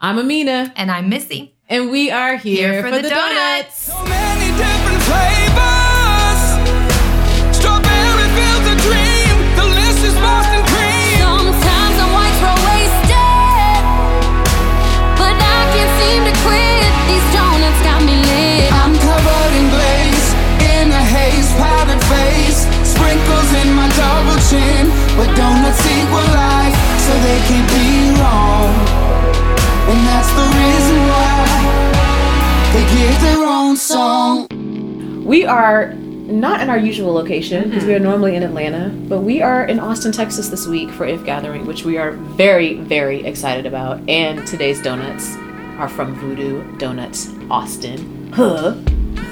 I'm Amena. And I'm Missi. And we are here, here for, for, the, the donuts. donuts. So many different flavors. Strawberry fields a dream. Delicious Boston cream. Sometimes I'm white throw wasted. But I can't seem to quit. These donuts got me lit. I'm covered in glaze. In a haze, powdered face. Sprinkles in my double chin. But donuts equal why their own song. We are not in our usual location because mm-hmm. we are normally in Atlanta, but we are in Austin, Texas this week for If Gathering, which we are very, very excited about. And today's donuts are from Voodoo Donuts Austin. Huh.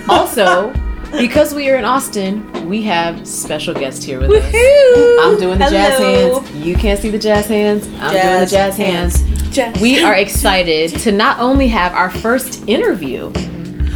Also, because we are in Austin, we have special guests here with Woo-hoo! us. I'm doing the Hello. jazz hands. You can't see the jazz hands. I'm jazz doing the jazz hands. hands. We are excited to not only have our first interview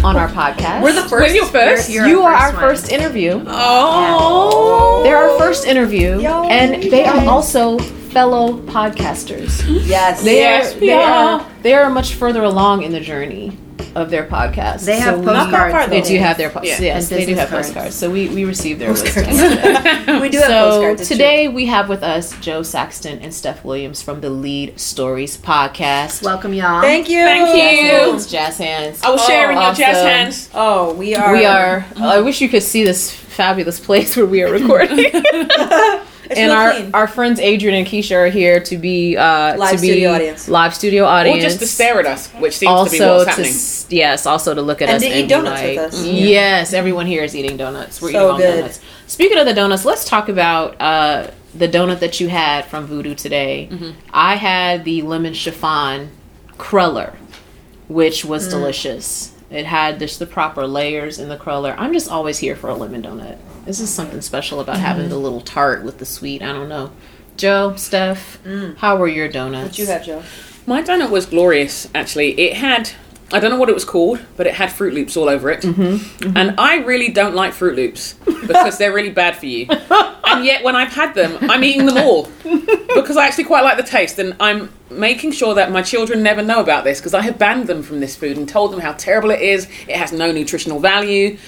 on our podcast. We're the 1st We're first. You're, you are our one. first interview. Oh. They're our first interview, Yo, and they are also fellow podcasters. Yes. They yes, are. They are. They are much further along in the journey of their podcast. They have so postcards. They do have their po- yeah. yes, they do have cards. postcards. So we, we receive their postcards. we do have so postcards. today true. we have with us Jo Saxton and Steph Williams from the Lead Stories podcast. Welcome, y'all. Thank you. Thank you. Jazz hands. Jazz hands. I was oh, sharing your awesome. jazz hands. Oh, we are. We are. I wish you could see this fabulous place where we are recording. It's and our clean. our friends Adrian and Keisha are here to be uh, live to be studio audience, live studio audience, or just to stare at us, which seems also to be what's happening. To, yes, also to look at and us to and eat donuts like, with us. Mm-hmm. Yes, everyone here is eating donuts. We're so eating all good. donuts. Speaking of the donuts, let's talk about uh, the donut that you had from Voodoo today. Mm-hmm. I had the lemon chiffon cruller, which was mm. delicious. It had just the proper layers in the cruller. I'm just always here for a lemon donut. This is something special about mm-hmm. having the little tart with the sweet. I don't know. Jo, Steph, mm. how were your donuts? What you have, Jo? My donut was glorious. Actually, it had. I don't know what it was called, but it had Froot Loops all over it. Mm-hmm, mm-hmm. And I really don't like Froot Loops because they're really bad for you. and yet, when I've had them, I'm eating them all because I actually quite like the taste. And I'm making sure that my children never know about this because I have banned them from this food and told them how terrible it is. It has no nutritional value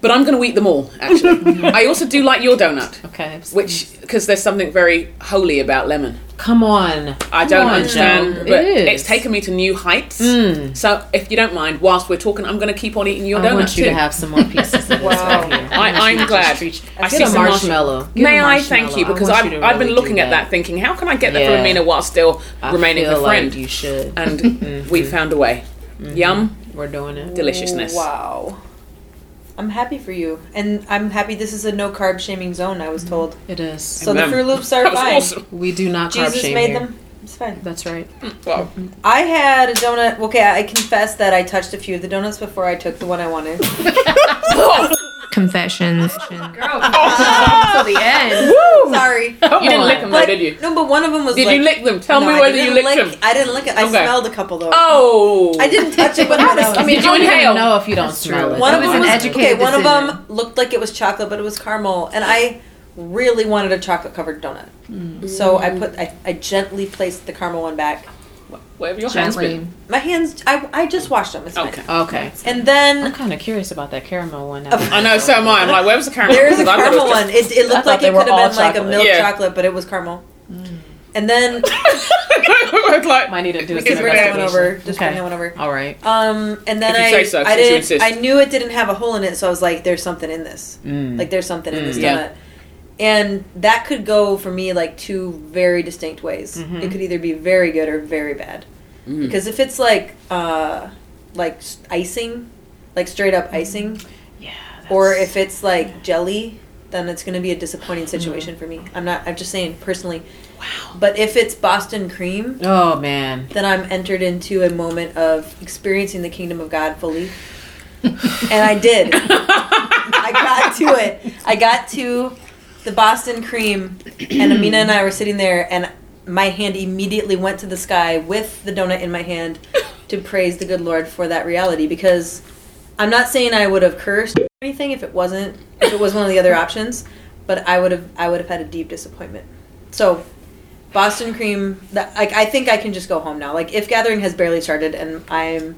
but I'm going to eat them all. Actually, I also do like your donut. Okay. Which because there's something very holy about lemon. Come on. I Come don't on, understand, Jo. but it it's taken me to new heights. Mm. So if you don't mind, whilst we're talking, I'm going to keep on eating your donuts. I donut want you too. to have some more pieces. of wow. Right. I, am glad. I see a marshmallow. May I thank you because I've, I've been looking at that thinking, how can I get that yeah. from Amena while still I remaining a friend? Like you should. And mm-hmm. we found a way. Mm-hmm. Yum. We're doing it. Deliciousness. Wow. I'm happy for you, and I'm happy this is a no carb shaming zone. I was mm-hmm. told it is. So Amen. the Froot Loops are fine. Awesome. We do not Jesus carb shame made here. them. It's fine. That's right. Wow. I had a donut. Okay, I confess that I touched a few of the donuts before I took the one I wanted. Confessions. Girl, until the end. Woo! Sorry. You didn't lick them, though, did you? No, but one of them was. Did like, you lick them? Tell no, me I whether you licked lick, them. I didn't lick it. I Okay. smelled a couple though. Oh. I didn't touch it with my nose. I mean, Did you you don't even inhale? know if you don't smell it. One It of them an was educated okay. One of them looked like it was chocolate, but it was caramel, and I really wanted a chocolate covered donut. Mm. So I put I, I gently placed the caramel one back. Where have your hands Gently. been? My hands I, I just washed them. It's Okay. fine. Okay. And then I'm then kind of curious about that caramel one. Now. I know, so am I. I'm like, where was the caramel? there's a Because I thought it caramel was one. It, it looked thought like they it were could have all been like a chocolate. milk Yeah. chocolate, but it was caramel. And then just- It's like, Might need to do a Just just bring bring that that one investigation. over. Just Okay. bring that one over. All right. Um, and then If you I, say so, I since you didn't. insist. I knew it didn't have a hole in it, so I was like, "There's something in this. Mm. Like, there's something in this Mm. Yeah. donut." And that could go for me like two very distinct ways. Mhm. It could either be very good or very bad. Mm. Because if it's like, uh, like icing, like straight up icing, yeah. or if it's like jelly, then it's going to be a disappointing situation for me. I'm not. I'm just saying personally. Wow. But if it's Boston cream, Oh man. then I'm entered into a moment of experiencing the kingdom of God fully. and I did. I got to it. I got to the Boston cream, and Amena and I were sitting there, and my hand immediately went to the sky with the donut in my hand to praise the good Lord for that reality. Because I'm not saying I would have cursed or anything if it wasn't, if it was one of the other options, but I would have, I would have had a deep disappointment. So, Boston cream. That like I think I can just go home now. Like if gathering has barely started, and I'm,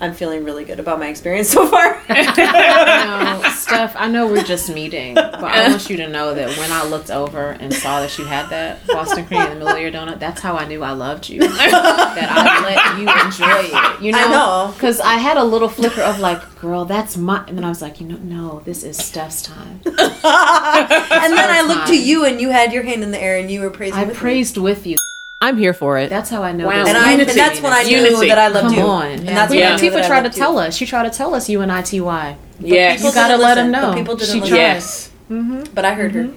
I'm feeling really good about my experience so far. No, Steph, I know we're just meeting, but I want you to know that when I looked over and saw that you had that Boston cream in the middle of your donut, that's how I knew I loved you. that I let you enjoy it. You know? Because I had a little flicker of like, girl, that's my. And then I was like, you know, no, this is Steph's time. and then I looked to you, and you had your hand in the air, and you were praising. I with me. praised with you. I'm here for it. That's how I know. Wow. and, I, and that's when I knew Unity. that I loved Come you. on. And that's Yeah. when I knew Tifa tried to loved you. tell us. She tried to tell us you and ITY. Yes. People You gotta didn't let 'em but know. People didn't She listen. tried. Yes. Mm-hmm. But I heard her. Mm-hmm.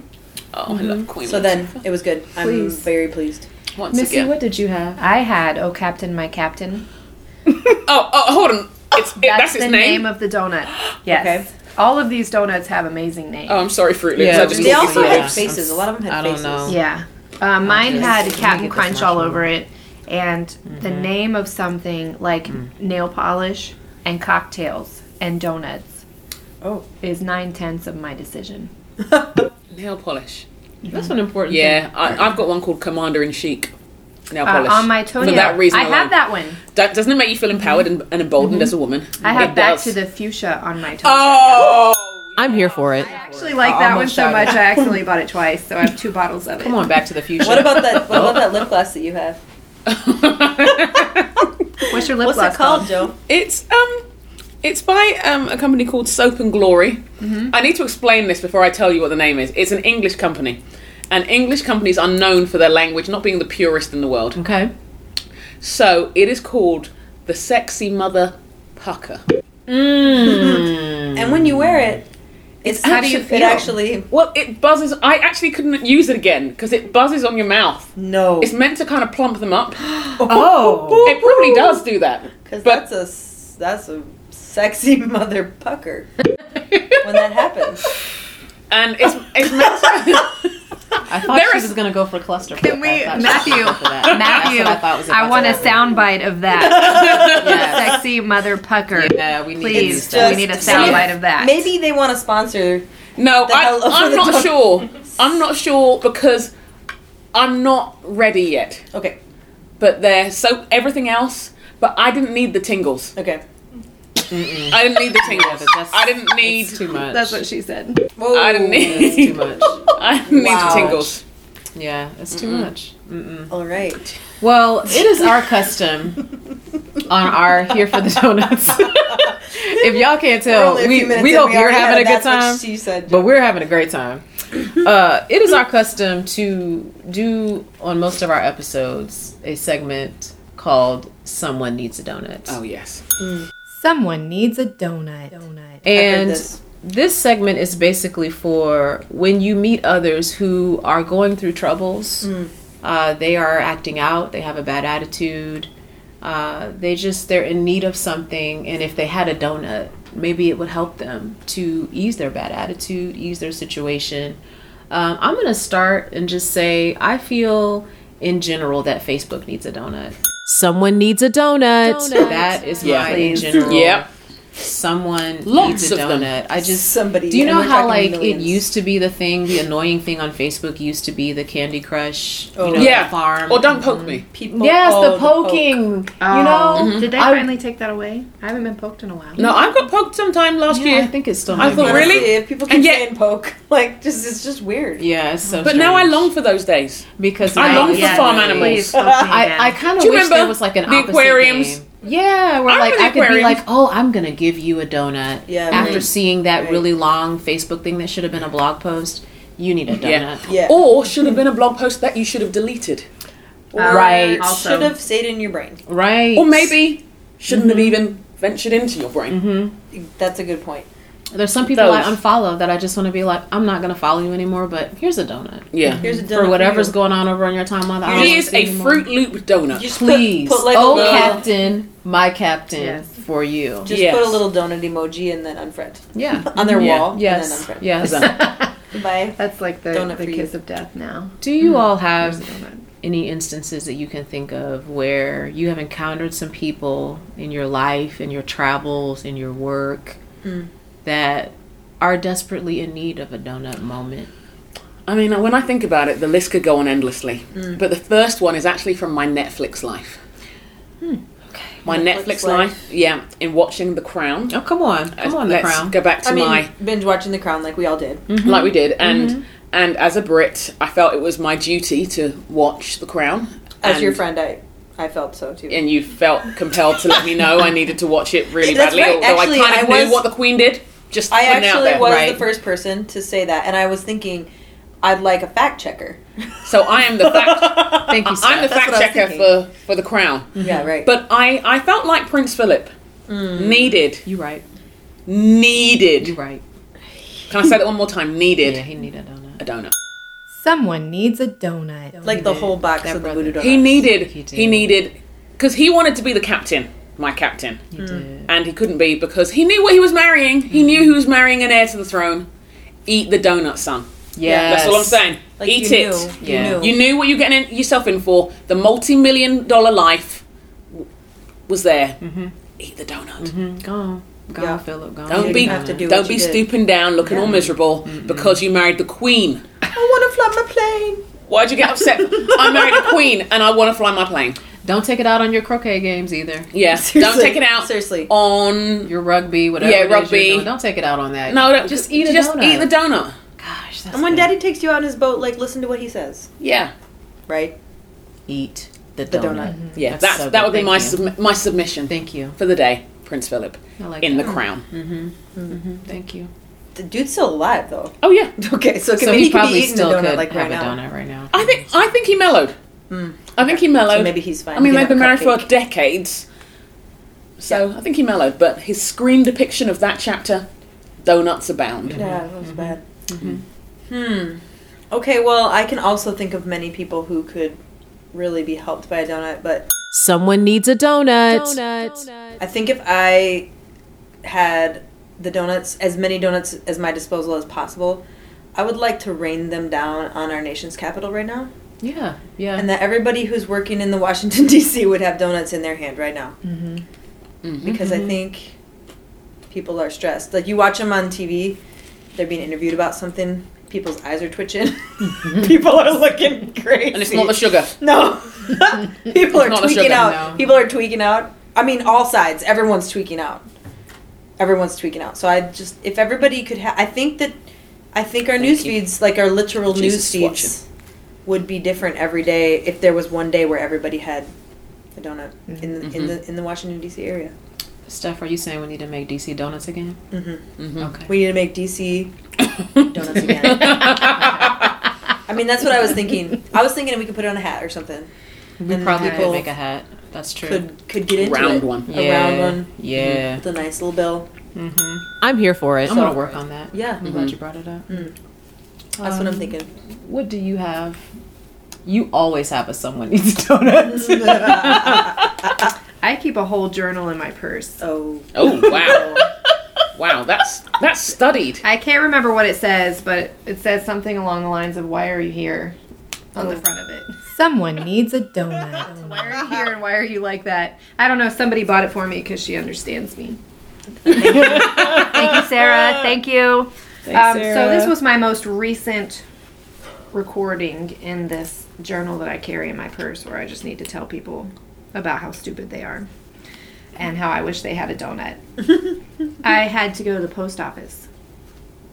Oh, I love mm-hmm. Queen. So then it was good. I'm Please. very pleased. once Missi, again. what did you have? I had Oh Captain, My Captain. Oh, oh, hold on. Oh, it's it, That's, that's, the name. name. of the donut. Yes. Okay. All of these donuts have amazing names. oh, I'm sorry, Froot Loops. Yeah. I just They also Fruit had faces. A lot of them had I don't faces. know. Yeah. Uh, mine had let me Cap'n Crunch all over it, and the name of something like nail polish and cocktails and donuts Oh. is nine tenths of my decision. Nail polish. That's an important Yeah, I, I've got one called Commander in Chic. Nail Uh, polish. on my toenail. For that reason I alone. have that one. That doesn't it make you feel empowered and, and emboldened as a woman. I have It Back does. to the Fuchsia on my toenail. Oh. I'm here for it. I actually like I that one so shouted. much I accidentally bought it twice, so I have two bottles of it. Come on, Back to the Future. What about that? What about that lip gloss that you have? What's your lip What's gloss it called, Jo? It's um, it's by um a company called Soap and Glory. I need to explain this before I tell you what the name is. It's an English company, and English companies are known for their language not being the purest in the world. Okay. So it is called the Sexy Mother Pucker. Mm. And when you wear it, it's How do you feel? It actually Well, it buzzes. I actually couldn't use it again because it buzzes on your mouth. no. It's meant to kind of plump them up. Oh. oh. It probably does do that. Because that's a that's a sexy mother pucker when that happens. And it's it's meant to. I thought There she is- was going to go for cluster. Can we, I thought she was Matthew, gonna go for that. Matthew, That's what I I want a soundbite of that. Yes. Sexy mother pucker. Yeah, we need Please, use that. we need a Just- soundbite of that. Maybe they want to sponsor. No, I, I'm not top. sure. I'm not sure because I'm not ready yet. Okay, But they're so everything else. But I didn't need the tingles. okay. I didn't need the Yeah, tingles. but that's- I didn't need. Too much. That's what she said. Whoa. I didn't It's need. too much. I didn't need the tingles. Yeah, it's too much. Mm-mm. All right. Well, it is our custom on our here for the donuts. if y'all can't tell, only a we, few minutes we in, hope you're having a good time. She said, But we're having a great time. Uh, it is our custom to do on most of our episodes a segment called "Someone Needs a Donut," Oh yes. Someone needs a donut. Donut. And this. this segment is basically for when you meet others who are going through troubles. Uh, they are acting out. They have a bad attitude. Uh, they just they're in need of something, and if they had a donut, maybe it would help them to ease their bad attitude, ease their situation. Um, I'm gonna start and just say I feel in general that Facebook needs a donut. Someone needs a donut. That is Yeah. my in Please. general. Yep. Someone Lots needs a of them. donut. I just Somebody. do you know how like millions. it used to be the thing, the annoying thing on Facebook used to be the Candy Crush, Oh. you know, Yeah. the farm. Or don't poke me. People, Yes, oh, the poke. poking. Oh. You know, mm-hmm. Did they I- finally take that away? I haven't been poked in a while. No, I got poked sometime last Yeah, I think it's still. I thought, really? If people keep And yet- saying poke, like just it's just weird. Yeah, it's so. But now I long for those days. because I now long it's for farm animals. Please poke me again. I, I kind of wish remember there was like an the opposite aquariums? game. Yeah, where I like I could be like, oh, I'm gonna give you a donut. Yeah, After right. seeing that Right. really long Facebook thing that should have been a blog post, you need a donut. Yeah. Yeah. Or should have been a blog post that you should have deleted. Right. Also- Should have stayed in your brain. Right. Or maybe shouldn't have even ventured into your brain. Mm-hmm. That's a good point. There's some people I unfollow that I just want to be like, I'm not gonna follow you anymore, but here's a donut. Yeah. Here's a donut For whatever's you. going on over on your timeline. that I don't Here's see a anymore. Froot Loop donut. Just Please, put, put like oh a little, captain, my captain, Yes. for you. Just Yes. put a little donut emoji and then unfriend yeah. on their Yeah. wall. Yes. And then unfriend. Yes. Goodbye. That's like the, Donut the for you. kiss of death now. Do you hmm. all have any instances that you can think of where you have encountered some people in your life, in your travels, in your work Mm. that are desperately in need of a donut moment? I mean, when I think about it, the list could go on endlessly. Hmm. But the first one is actually from my Netflix life. Hmm. My Netflix, Netflix life. life. yeah, in watching The Crown. Oh, come on, uh, come on, the Let's crown. go back to I mean, my binge watching The Crown like we all did. Mm-hmm. like we did, and mm-hmm. and as a Brit, I felt it was my duty to watch The Crown. As your friend, I I felt so too. and you felt compelled to let me know I needed to watch it really That's badly, right. although Actually, I kind of I knew what the Queen did. Just I putting out actually there. was Right. the first person to say that, and I was thinking, I'd like a fact checker. So I am the fact. Thank you, I'm the That's fact what I was checker for for The Crown. Yeah, right. But I I felt like Prince Philip hmm. needed You right. needed. You right. Can I say that one more time? Needed Yeah, he needed a donut. a donut. Someone needs a donut. like the whole box That of the brother. voodoo donuts. He needed. He He, needed because he wanted to be the captain, my captain, He did. Hmm. and he couldn't be because he knew what he was marrying. He knew he was marrying an heir to the throne. Eat the donut, son. Yeah, That's all I'm saying. Like, Eat you it. Knew, you Yeah. knew. You knew what you're getting in, yourself in for. The multi-million dollar life w- was there. Mm-hmm. Eat the donut. Mm-hmm. Go, go, Yeah. Philip. Go. Don't You be have to do don't be stooping down, looking all miserable because you married the queen. I want to fly my plane. Why'd you get upset? I married a queen and I want to fly my plane. Don't take it out on your croquet games either. Yeah, don't take it out Seriously. on. Your rugby, whatever. Yeah, it is you're rugby. doing, Don't take it out on that. No, don't, just eat a just donut. eat the donut. Gosh, that's And when good. Daddy takes you out on his boat, like listen to what he says, Yeah, right? eat the donut. The donut. Mm-hmm. yeah. That's That's, so that good. would be Thank my you. sub- my submission Thank you. for the day, Prince Philip I like in that. the crown. Mm-hmm. Mm-hmm. Thank you. The dude's still alive though. Oh yeah, Okay, so, So maybe he he could be probably eating still the donut could like have right a now. donut right now. I think I think he mellowed. Mm. I think he mellowed. So maybe he's fine. I mean, He they've been married for decades, so I think he mellowed. But his screen depiction of that chapter, donuts abound. Yeah, that was bad. Hmm. Okay, well, I can also think of many people who could really be helped by a donut, but Someone needs a donut. Donuts. I think if I had the donuts, as many donuts as my disposal as possible, I would like to rain them down on our nation's capital right now. Yeah, yeah. And that everybody who's working in the Washington, D.C. would have donuts in their hand right now. Mm-hmm. Because I think people are stressed. Like, you watch them on TV, they're being interviewed about something, people's eyes are twitching. people are looking crazy. And it's not the sugar. No. People are tweaking sugar, out. no. People are tweaking out. I mean, all sides. Everyone's tweaking out. Everyone's tweaking out. So I just, if everybody could have, I think that, I think our news you. feeds, like our literal Jesus news feeds, would be different every day if there was one day where everybody had a donut in the in the mm-hmm. in the Washington D.C. area. Steph, are you saying we need to make DC donuts again? Mm-hmm. Okay. We need to make D.C. donuts again. I mean, that's what I was thinking. I was thinking we could put it on a hat or something. We And probably could make a hat. That's true. Could could get into Round it. one. A yeah. round one. Yeah. with a nice little bill. I'm here for it. I'm So- gonna work on that. Yeah, I'm glad you brought it up. Mm. that's what I'm Um, thinking. What do you have? You always have a someone needs a donut. I keep a whole journal in my purse. Oh, Oh wow, wow. That's that's studied. I can't remember what it says, but it says something along the lines of "Why are you here?" on the front of it. Someone needs a donut. why are you here and why are you like that? I don't know. Somebody bought it for me because she understands me. Thank you, Sarah. Thank you. um, So this was my most recent recording in this journal that I carry in my purse, where I just need to tell people about how stupid they are and how I wish they had a donut. I had to go to the post office,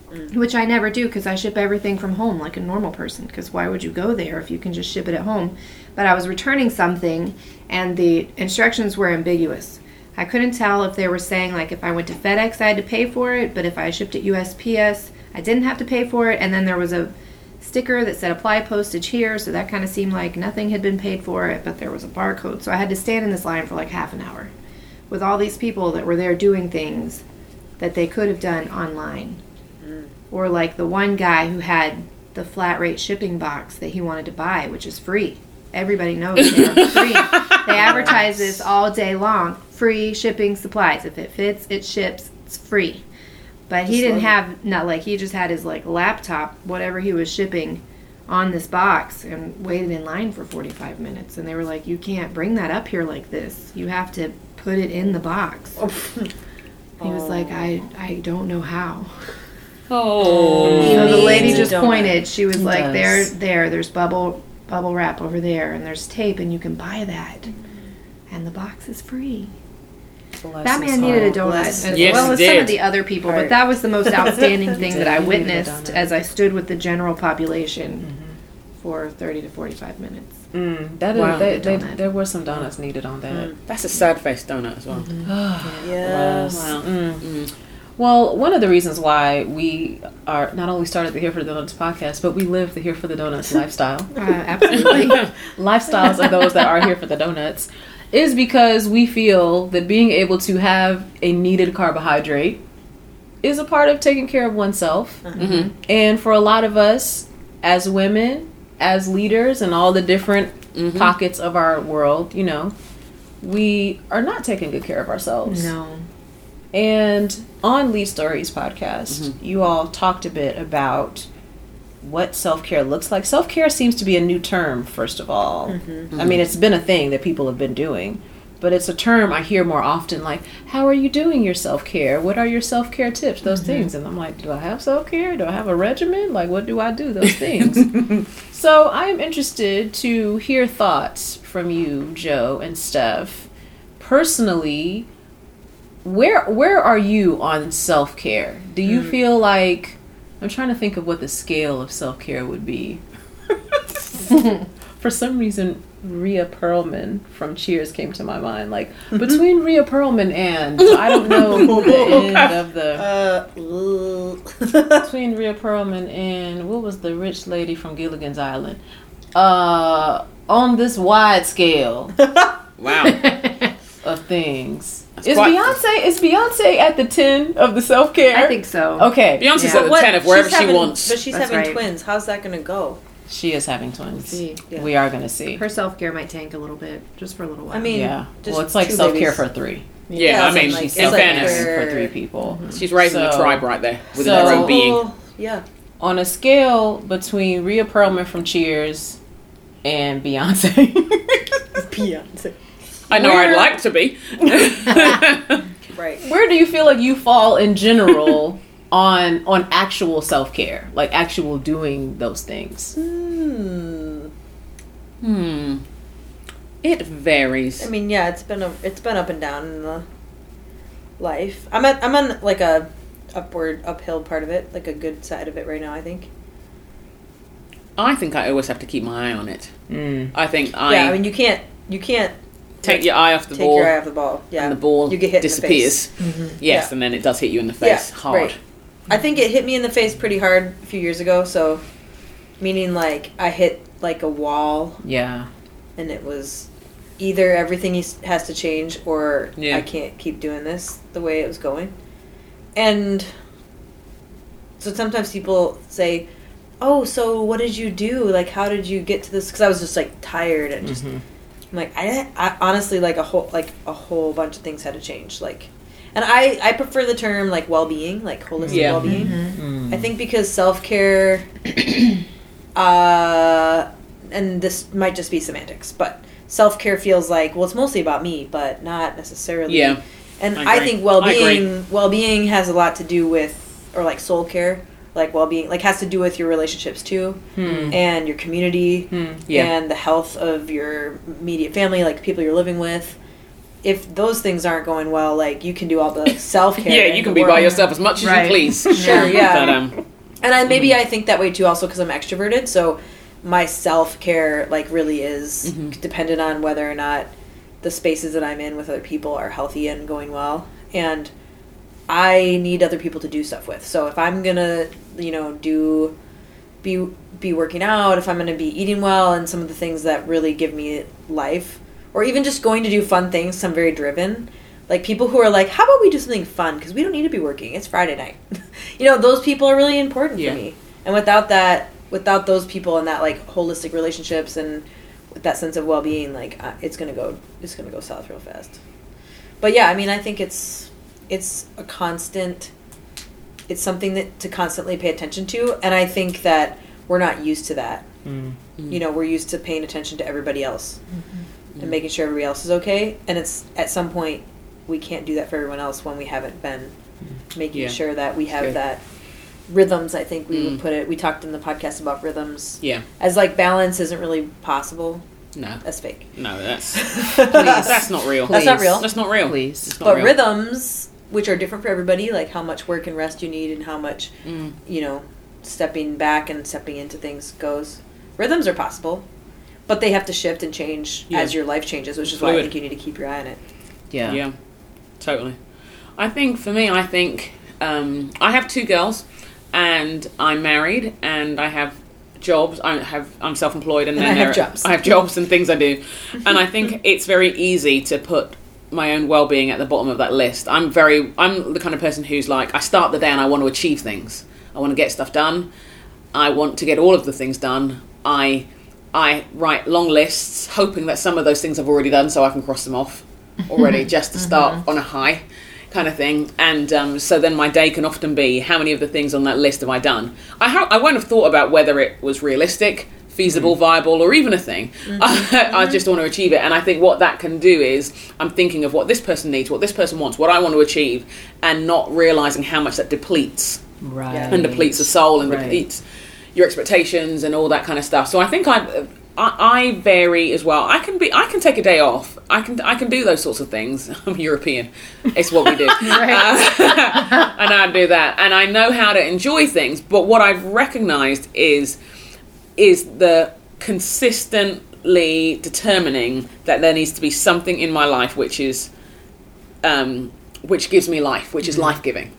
mm. which I never do because I ship everything from home like a normal person. Because why would you go there if you can just ship it at home? But I was returning something, and the instructions were ambiguous. I couldn't tell if they were saying like if I went to FedEx I had to pay for it, but if I shipped it USPS I didn't have to pay for it. And then there was a sticker that said apply postage here, so that kind of seemed like nothing had been paid for it, but there was a barcode. So I had to stand in this line for like half an hour with all these people that were there doing things that they could have done online. Hmm. Or like the one guy who had the flat rate shipping box that he wanted to buy, which is free. Everybody knows they are free. They advertise this all day long. Free shipping supplies. If it fits, it ships. It's free. But he didn't have not like he just had his like laptop, whatever he was shipping, on this box and waited in line for 45 minutes. And they were like, "You can't bring that up here like this. You have to put it in the box." He was like, "I I don't know how." Oh. So the lady just pointed. She was like, does. "There, there. There's bubble bubble wrap over there, and there's tape, and you can buy that, and the box is free." That man needed a donut, Bless as Yes, well he as some did. of the other people. Right. But that was the most outstanding thing that I He needed a witnessed donut. as I stood with the general population for 30 to 45 minutes. Mm, that is, Wow. they, they, Donut. there were some donuts needed on that. That's a sad face donut as well. Yes. Wow. Mm. Well, one of the reasons why we are not only started the Here for the Donuts podcast, but we live the Here for the Donuts lifestyle. Uh, absolutely. Lifestyles of those that are here for the donuts is because we feel that being able to have a needed carbohydrate is a part of taking care of oneself. Mhm. And for a lot of us as women, as leaders, and all the different Mhm. pockets of our world, you know, we are not taking good care of ourselves. no. And on Lead Stories podcast, you all talked a bit about what self care looks like. Self care seems to be a new term, first of all. Mm-hmm. I mean, it's been a thing that people have been doing, but it's a term I hear more often like, How are you doing your self care? What are your self care tips? Those mm-hmm. things. And I'm like, Do I have self care? Do I have a regimen? Like, what do I do? Those things. so I am interested to hear thoughts from you, Jo and Steph. Personally, where where are you on self care? Do you mm. feel like I'm trying to think of what the scale of self care would be. For some reason, Rhea Perlman from Cheers came to my mind. Like between Rhea Perlman and I don't know the end of the Uh, between Rhea Perlman and what was the rich lady from Gilligan's Island? Uh, on this wide scale Wow. of things, That's is quite- Beyonce is Beyonce at the ten of the self care? I think so. Okay, Beyonce's Yeah. at the What- 10 of wherever she's she having- wants. But she's That's having right. twins. How's that gonna go? she is having twins. See. Yeah. We are gonna see. Her self care might tank a little bit, just for a little while. I mean, Yeah. just Well, it's like self care for three. yeah, Yeah, I mean, like- in it's like for three people. Mm-hmm. Mm-hmm. she's raising a So- tribe right there within so- her own being. Yeah. On a scale between Rhea Perlman from Cheers and Beyonce, Beyonce. I know Where- I'd like to be. Right. where do you feel like you fall in general on on actual self care, like actual doing those things? Hmm. hmm. It varies. I mean, yeah, it's been a, it's been up and down in the life. I'm at I'm on like a upward uphill part of it, like a good side of it right now. I think. I think I always have to keep my eye on it. Mm. I think I, yeah, I mean, you can't you can't take your eye off the take ball Take your eye off the ball. Yeah, and the ball you get hit disappears. In the face. Mm-hmm. Yes, Yeah. and then it does hit you in the face hard. Right. I think it hit me in the face pretty hard a few years ago. So, meaning like I hit like a wall, Yeah. and it was either everything has to change or Yeah. I can't keep doing this the way it was going. And so sometimes people say, "Oh, so what did you do? Like, how did you get to this?" Because I was just like tired and just mm-hmm. I'm like I, I honestly like a whole like a whole bunch of things had to change. Like, and I I prefer the term like well being, like holistic Yeah. well being. Mm. I think because self care, uh, and this might just be semantics, but self care feels like well, it's mostly about me, but not necessarily. Yeah. And I I, think well I agree. being well being has a lot to do with, or like soul care, like well being, like has to do with your relationships too, and your community, Hmm. Yeah. and the health of your immediate family, like people you're living with. If those things aren't going well, like you can do all the self care. Yeah, you can be by yourself as much as Right. you please. Sure, yeah. But um, And I, maybe I think that way too, also because I'm extroverted. So my self care, like, really is dependent on whether or not the spaces that I'm in with other people are healthy and going well. And I need other people to do stuff with. So if I'm gonna, you know, do be be working out, if I'm gonna be eating well, and some of the things that really give me life, or even just going to do fun things. 'cause I'm very driven. Like people who are like, "How about we do something fun? Because we don't need to be working. It's Friday night." you know, those people are really important Yeah. for me. And without that, without those people and that like holistic relationships and that sense of well being, like uh, it's gonna go, it's gonna go south real fast. But yeah, I mean, I think it's it's a constant. It's something that to constantly pay attention to, and I think that we're not used to that. Mm. You know, we're used to paying attention to everybody else and making sure everybody else is okay. And it's at some point we can't do that for everyone else when we haven't been making Yeah. sure that we have Good. that rhythms. I think we Mm. would put it. We talked in the podcast about rhythms Yeah. as like balance isn't really possible. No. That's fake. No, that's that's not real. That's not real. That's not real. Please. Not But real. rhythms, which are different for everybody, like how much work and rest you need and how much, Mm. you know, stepping back and stepping into things goes. Rhythms are possible, but they have to shift and change Yeah. as your life changes, which is why I think you need to keep your eye on it. Yeah. Yeah, totally. I think for me, I think um, I have two girls, and I'm married, and I have jobs. I have I'm self-employed, and, And then I have jobs. I have jobs and things I do, and I think it's very easy to put my own well-being at the bottom of that list. I'm very I'm the kind of person who's like I start the day and I want to achieve things. I want to get stuff done. I want to get all of the things done. I I write long lists, hoping that some of those things I've already done, so I can cross them off already, just to start on a high, kind of thing. And um, so then my day can often be how many of the things on that list have I done? I ha- I won't have thought about whether it was realistic, feasible, viable, or even a thing. I, I just want to achieve it, and I think what that can do is I'm thinking of what this person needs, what this person wants, what I want to achieve, and not realizing how much that depletes Right. and depletes the soul and Right. depletes your expectations and all that kind of stuff. So I think I, I I vary as well. I can be I can take a day off. I can I can do those sorts of things. I'm European. It's what we do. Uh, and I do that, and I know how to enjoy things. But what I've recognised is is the consistently determining that there needs to be something in my life which is um, which gives me life, which is life giving.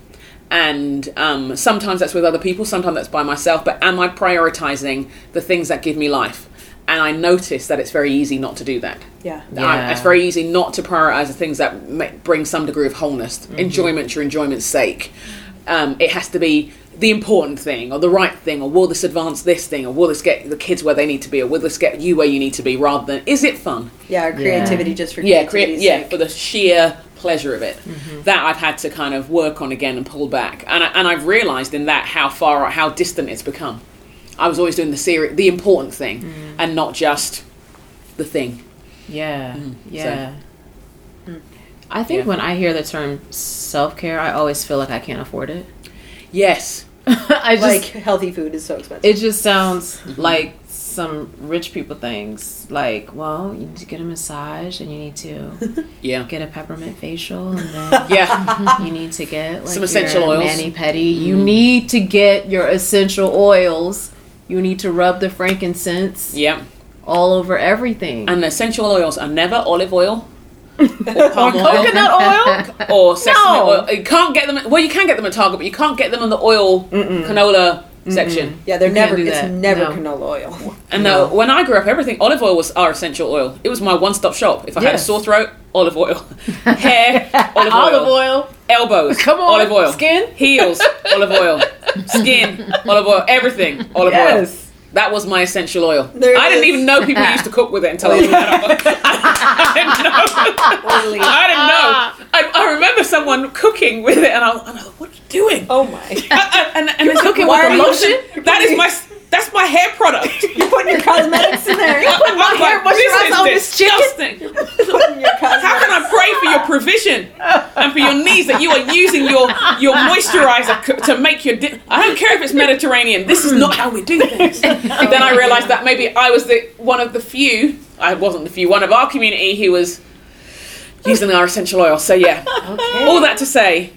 And um, sometimes that's with other people, sometimes that's by myself. But am I prioritizing the things that give me life? And I notice that it's very easy not to do that. Yeah. Yeah. I- it's very easy not to prioritize the things that ma- bring some degree of wholeness, enjoyment for enjoyment's sake. Um, it has to be the important thing, or the right thing, or will this advance this thing, or will this get the kids where they need to be, or will this get you where you need to be, rather than is it fun? Yeah, or creativity just for yeah, creativity's create, yeah, for the sheer pleasure of it. Mm-hmm. That I've had to kind of work on again and pull back, and I, and I've realised in that how far how distant it's become. I was always doing the seri- the important thing, mm. and not just the thing. Yeah, Mm, yeah. Mm. I think Yeah. when I hear the term self care, I always feel like I can't afford it. Yes, I just like healthy food is so expensive. it just sounds like some rich people things. Like, well, you need to get a massage, and you need to yeah, get a peppermint facial, and then yeah, you need to get like Some essential oils. mani pedi. You mm-hmm. need to get your essential oils. You need to rub the frankincense yeah. all over everything. And essential oils are never olive oil or palm oil coconut oil. or sesame No. oil. You can't get them. Well, you can get them at Target, but you can't get them in the oil canola section. yeah, they're You never. It's that. never No. canola oil. And uh, when I grew up, everything olive oil was our essential oil. It was my one-stop shop. If I had a sore throat, olive oil. Hair, olive oil. Olive oil. Elbows, Come on. olive oil. Skin? heels, olive oil. Skin, olive oil. Everything, olive oil. That was my essential oil. There I didn't is. even know people used to cook with it until I was I didn't know. I didn't know. I, I remember someone cooking with it, and I was, and I was like, "What are you doing?" Oh my! and, and, and it's cooking with? That is my. That's my hair product. You're putting your cosmetics in there. You're putting I'm hair like, this is disgusting. How can I pray for your provision and for your needs that you are using your your moisturizer to make your? Di- I don't care if it's Mediterranean. This is not how we do things. then I realised that maybe I was the one of the few. I wasn't the few. One of our community who was using our essential oil. So yeah, all that to say.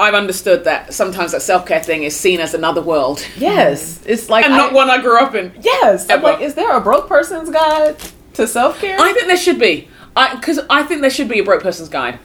I've understood that sometimes that self care thing is seen as another world. Yes, hmm. it's like and not one I grew up in. Yes, I'm like, is there a broke person's guide to self care? I think there should be, I because I, think there should be a broke person's guide,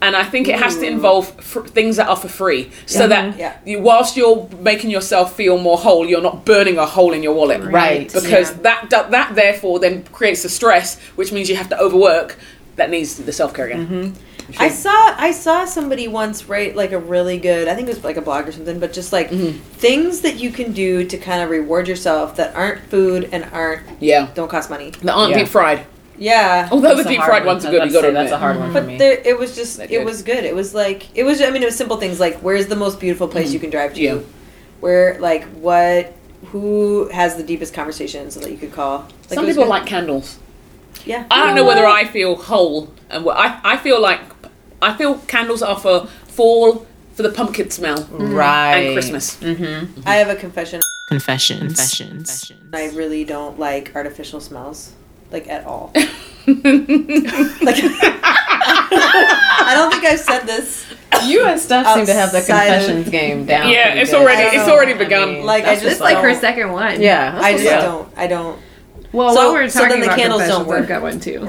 and I think it has to involve fr- things that are for free, so that Yeah. you, whilst you're making yourself feel more whole, you're not burning a hole in your wallet, Right, Because yeah. that, that that therefore then creates the stress, which means you have to overwork. That needs the self care again. Mm-hmm. I saw I saw somebody once write like a really good I think it was like a blog or something, but just like Mm-hmm. things that you can do to kind of reward yourself that aren't food and aren't Yeah, don't cost money. the aren't Yeah. deep fried. Yeah. Although That's the a deep fried one. ones are I good, was you about got to to that's a hard one for But me. there, it was just it was good. It was like it was I mean it was simple things like where's the most beautiful place you can drive to? Yeah. Where like what who has the deepest conversations that you could call? Like, Some people good. like candles. Yeah. I don't know whether I feel whole and what I, I feel like I feel candles are for fall for the pumpkin smell mm. Right. and Christmas. Mm-hmm. I have a confession. Confessions. Confessions. I really don't like artificial smells, like at all. like, I don't think I've said this. You and Steph seem to have the Outside of- confessions game down. Yeah, it's good. already it's don't- already I begun. mean, Like I that's just like her second one. Yeah, I just up. don't. I don't. Well, So- while we were so talking then the about candles don't work. I've got one too.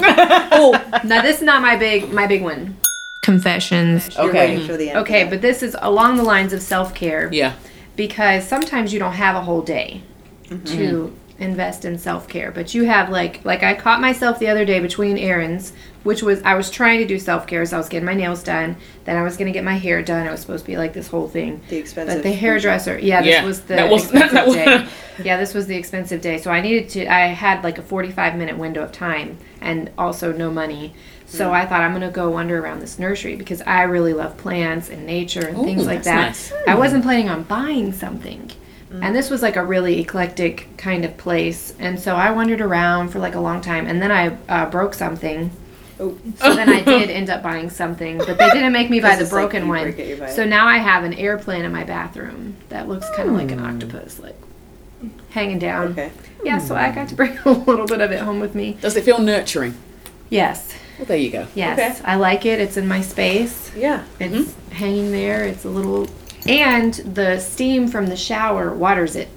Oh, now this is not my big my big one. Confessions. you're Okay. waiting for the end. Okay, but this is along the lines of self care Yeah. because sometimes you don't have a whole day Mm-hmm. to invest in self care, but you have like like I caught myself the other day between errands, which was I was trying to do self care, so I was getting my nails done, then I was gonna get my hair done. It was supposed to be like this whole thing. the expensive. But the hairdresser, yeah, this Yeah, was the that was- expensive that was- day. Yeah, this was the expensive day. So I needed to. I had like a forty-five minute window of time, and also no money. So Mm. I thought I'm gonna go wander around this nursery because I really love plants and nature and things like that. nice. I wasn't planning on buying something. Mm. And this was like a really eclectic kind of place, and so I wandered around for like a long time, and then I uh, broke something. Oh. So then I did end up buying something, but they didn't make me buy the it's like broken one. it, So now I have an air plant in my bathroom that looks kind of like an octopus, like hanging down. Okay. Yeah, so I got to bring a little bit of it home with me. Does it feel nurturing? Yes, Well, there you go. yes, Okay. I like it. It's in my space. Yeah. It's hanging there. It's a little, and the steam from the shower waters it.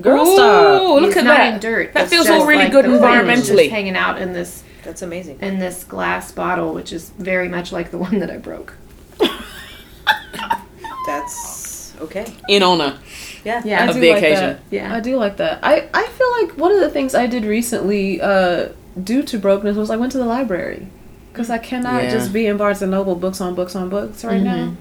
Girl, Ooh, stop. look it's at not that. in dirt. That It's feels all really like good the plant just environmentally. hanging out in this That's amazing. in this glass bottle, which is very much like the one that I broke. That's okay. In honor. Yeah. Yeah. I Of do the like occasion. that. Yeah. I do like that. I, I feel like one of the things I did recently, uh, due to brokenness, was I went to the library because I cannot Yeah. just be in Barnes and Noble books on books on books right mm-hmm. now.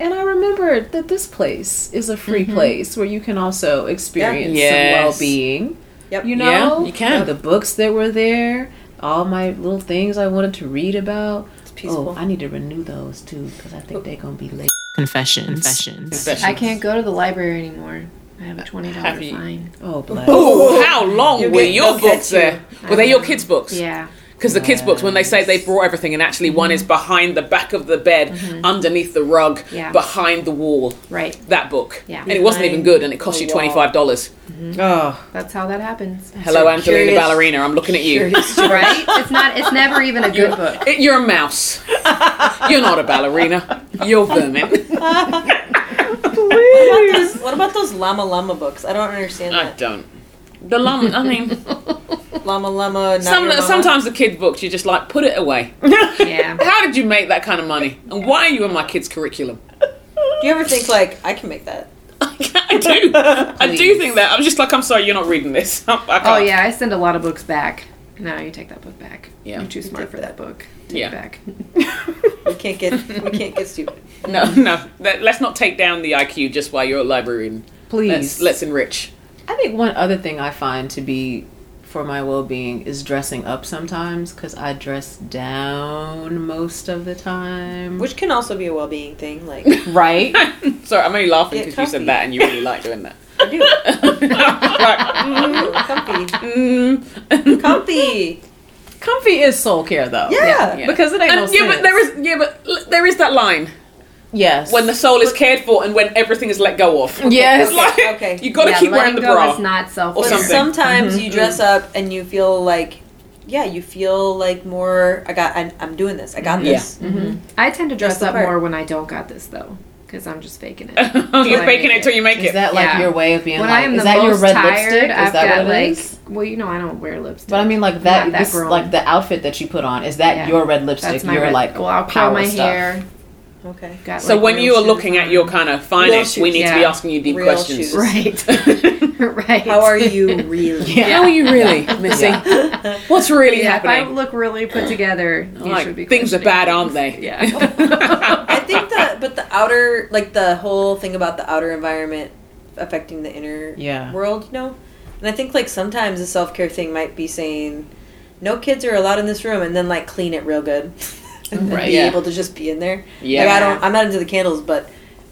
And I remembered that this place is a free mm-hmm. place where you can also experience Yes. some well-being. Yep. You Yeah, know, you can. The books that were there, all my little things I wanted to read about. It's peaceful. Oh, I need to renew those too because I think oh. they're gonna be late. Confessions. Confessions. Confessions. I can't go to the library anymore. I have a twenty dollar Have you- fine. Oh, bless. Oh, how long You'll were get- your they'll books catch you. there? Were they your kids' books? Yeah. Because the kids' books, when they say they brought everything, and actually one is mm-hmm. behind the back of the bed, mm-hmm. underneath the rug, Yeah. behind the wall. Right. That book. Yeah. And it wasn't even good, and it cost oh, you $25. Mm-hmm. Oh, That's how that happens. Hello, Angelina curious- Ballerina. I'm looking at you. right? It's not. It's never even a good book. It- You're a mouse. You're not a ballerina. You're vermin. What about, those, what about those llama llama books? I don't understand I that. don't. The llama, I mean, Llama llama. Not some, your mama? sometimes the kids' books, you just like, put it away. Yeah. How did you make that kind of money? And why are you in my kids' curriculum? Do you ever think like I can make that? I do. I do think that. I'm just like, I'm sorry, you're not reading this. I can't. Oh yeah, I send a lot of books back. No, you take that book back. Yeah. You're too smart for that book. Take Yeah. it back. We can't get. we can't get stupid. No, no. That, let's not take down the IQ just while you're at library. please. Let's, let's enrich. I think one other thing I find to be for my well being is dressing up sometimes because I dress down most of the time. Which can also be a well-being thing. Like right? Sorry, I'm only laughing because you said that and you really like doing that. I do. Right. comfy. Mm. Comfy. Comfy is soul care though. Yeah. Yeah. Because it ain't no And, yeah, sense. but there is yeah, but l- there is that line yes. when the soul is cared for and when everything is let go of. yes. Like, Okay. You got to yeah, keep wearing letting the go bra. is not self. Or something. sometimes Mm-hmm. you dress mm-hmm. up and you feel like, yeah, you feel like more. I got. I, I'm doing this. I got mm-hmm. Yeah. this. I tend to dress That's the up more when I don't got this though, because I'm just faking it. You're faking it till you make Is it. that like Yeah. your way of being when like? I'm is the that most your red tired, lipstick? Is I've that got what it like. is? Well, you know, I don't wear lipstick. But I mean, like that. That this, like the outfit that you put on. Is that Yeah. your red lipstick? That's my Your red. like well, I'll curl power my stuff. hair. Okay. Got, so like, when you are shoes looking at your kind of finest, shoes. we need to be asking you deep Real questions. shoes. right, right. How are you really? How are you really, Missi? What's really Yeah, if I look really put together, you Like, should be. things are bad, aren't they? Yeah. I think that, but the outer, like the whole thing about the outer environment affecting the inner Yeah. world, you know? And I think like sometimes the self care thing might be saying, no kids are allowed in this room, and then like clean it real good. and Right, be yeah. able to just be in there. Yeah. Like I don't, I'm not into the candles, but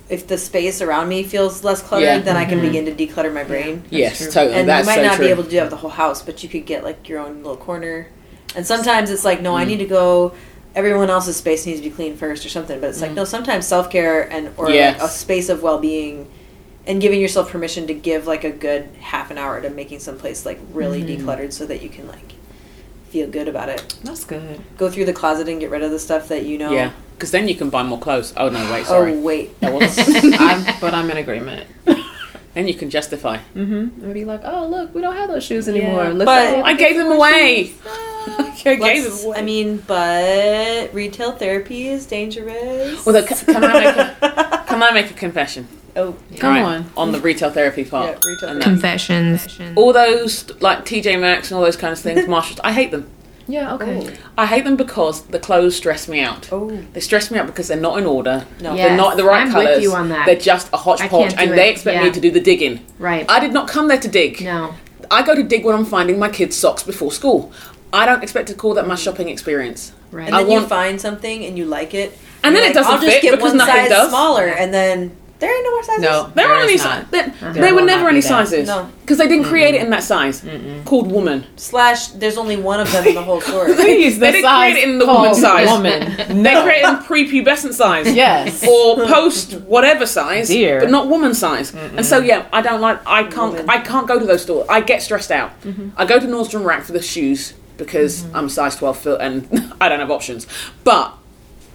if the space around me feels less cluttered, Yeah. then I can Mhm. begin to declutter my brain. yes, true. totally. And That's you might so not true. be able to do that with the whole house, but you could get like your own little corner. And sometimes it's like, no, I Mm. need to go everyone else's space needs to be clean first or something. But it's like no, sometimes self care and or Yes. like a space of well being. And giving yourself permission to give like a good half an hour to making some place like really decluttered so that you can like feel good about it. That's good. Go through the closet and get rid of the stuff that you know. Yeah, because then you can buy more clothes. Oh no, wait, sorry. Oh wait. That was- I'm, but I'm in agreement. then you can justify. Mm-hmm. And be like, oh look, we don't have those shoes anymore. Yeah. But- at I gave them away. I gave them away. I mean, but retail therapy is dangerous. well, the, can I make a, can I make a confession? oh, Come Right, on. on the retail therapy part. Yeah, retail And that. Confessions. All those like TJ Maxx and all those kinds of things, Marshalls. I hate them. Yeah. Okay. Oh. I hate them because the clothes stress me out. oh, They stress me out because they're not in order. no. Yeah. They're not the right I'm with colours. you on that. They're just a hodgepodge, can't do and they expect Yeah. me to do the digging. Right. I did not come there to dig. no. I go to dig when I'm finding my kids' socks before school. I don't expect to call that my shopping experience. Right. And I then you find something and you like it, And then you're it doesn't I'll just fit get because one nothing size does. smaller, and then there ain't no more sizes. No. There aren't any is sizes. not. There, There there were never any be that. sizes. No. Because they didn't create it in that size. Called woman. Slash, there's only one of them in the whole store. Please, They the didn't size create it in the woman size. Woman. They created in prepubescent size. Yes. Or post whatever size, Dear. but not woman size. And so yeah, I don't like. I can't. Woman. I can't go to those stores. I get stressed out. Mm-hmm. I go to Nordstrom Rack for the shoes because mm-hmm. I'm a size 12 foot and I don't have options. But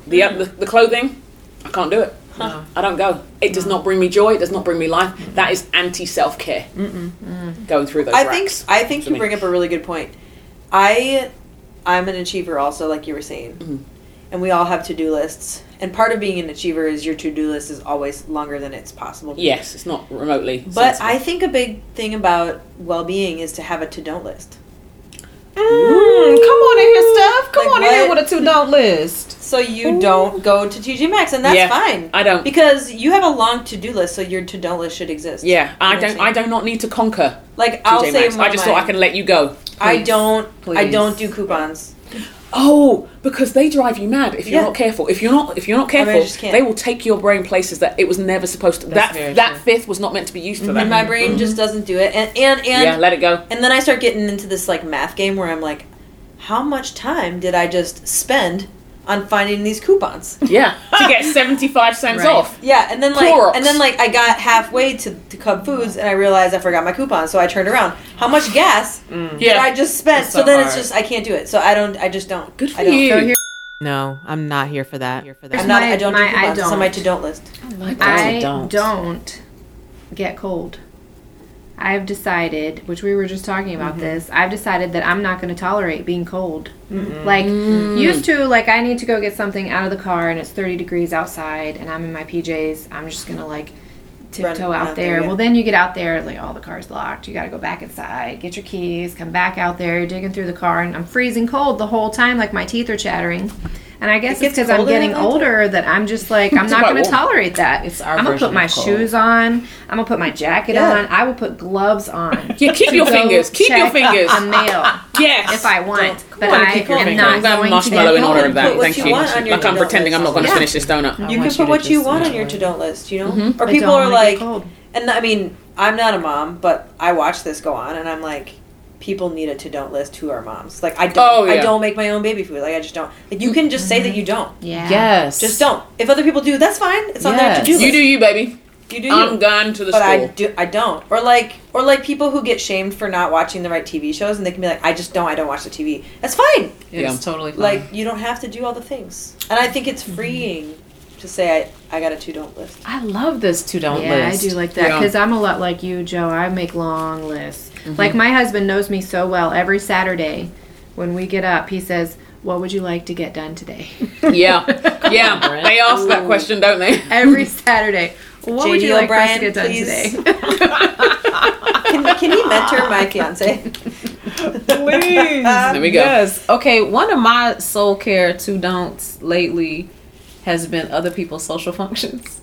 the, mm-hmm. the the clothing, I can't do it. No. I don't go. It does not bring me joy. It does not bring me life. That is anti self care. Going through those I think. I think you me. bring up a really good point. I I'm an achiever also, like you were saying, Mm-hmm. and we all have to do lists. And part of being an achiever is your to do list is always longer than it's possible. to be. Yes, it's not remotely. But sensible. I think a big thing about well being is to have a to don't list. Mm, come on in here, Steph. Come Like on in here with a two don't list. So you don't go to TJ Maxx, and that's Yeah, fine. I don't. because you have a long to do list, so your to don't list should exist. Yeah, I You know what don't. I do not need to conquer Like I'll say, I just thought I can let you go. I don't. I don't do coupons. Oh, because they drive you mad if you're Yeah. not careful. If you're not, if you're not oh, I mean, I careful, they will take your brain places that it was never supposed to. That's that that true. fifth was not meant to be used for that. And my brain just doesn't do it. And and and yeah, let it go. And then I start getting into this like math game where I'm like, how much time did I just spend on finding these coupons? Yeah, to get seventy five cents Right. off. Yeah, and then like, Clorox. and then like, I got halfway to, to Cub Foods and I realized I forgot my coupon, so I turned around. How much gas mm. did Yeah, I just spent? So, so then it's just I can't do it. So I don't. I just don't. good for I don't. you. So here- No, I'm not here for that. Here for that. I'm not. My- I don't my- do I coupons. It's on my don't. to don't list. Oh I don't. don't. get cold. I've decided, which we were just talking about this, I've decided that I'm not going to tolerate being cold. Like, mm. used to, like, I need to go get something out of the car and it's 30 degrees outside and I'm in my PJs. I'm just going to, like, tiptoe Run out out there. there, yeah. Well, then you get out there, like, all the car's locked. You got to go back inside, get your keys, come back out there. You're digging through the car and I'm freezing cold the whole time, like, my teeth are chattering. And I guess It it's because I'm getting in the winter? older that I'm just like, I'm not going to tolerate that. It's our I'm gonna put my cold. shoes on. I'm gonna put my jacket Yeah. on. I will put gloves on. Yeah, keep your fingers. Keep your check fingers. A mail Yes. if I want, but on, I am fingers. not I'm gonna going to marshmallow in honor cold. of that. Put what Thank you you. want on your Like I'm to-do pretending I'm not going to list. finish this donut. You can put what you want on your to don't list. You know, mm-hmm. or people are like, and I mean, I'm not a mom, but I watch this go on, and I'm like, people need a to don't list who are moms. Like I don't, Oh, I don't make my own baby food. Like I just don't. Like you can just say that you don't. Yeah. Yes. Just don't. If other people do, that's fine. It's on their to do list. You do you, baby. You do you. I'm gone to the but I do. I don't. Or like, or like people who get shamed for not watching the right TV shows, and they can be like, I just don't. I don't watch the TV. That's fine. It's Yeah. totally fine. Like you don't have to do all the things. And I think it's freeing to say I, I got a two don't list. I love this two don't Yeah, list. I do like that Yeah. because I'm a lot like you, Jo. I make long lists. Mm-hmm. Like my husband knows me so well. Every Saturday, when we get up, he says, "What would you like to get done today?" Yeah, yeah. Brent. They ask that question, don't they? Every Saturday. What would JD you like for to get done please. today? Can, can he mentor my fiance? Please. There we go. Yes. Okay, one of my soul care two don'ts lately has been other people's social functions.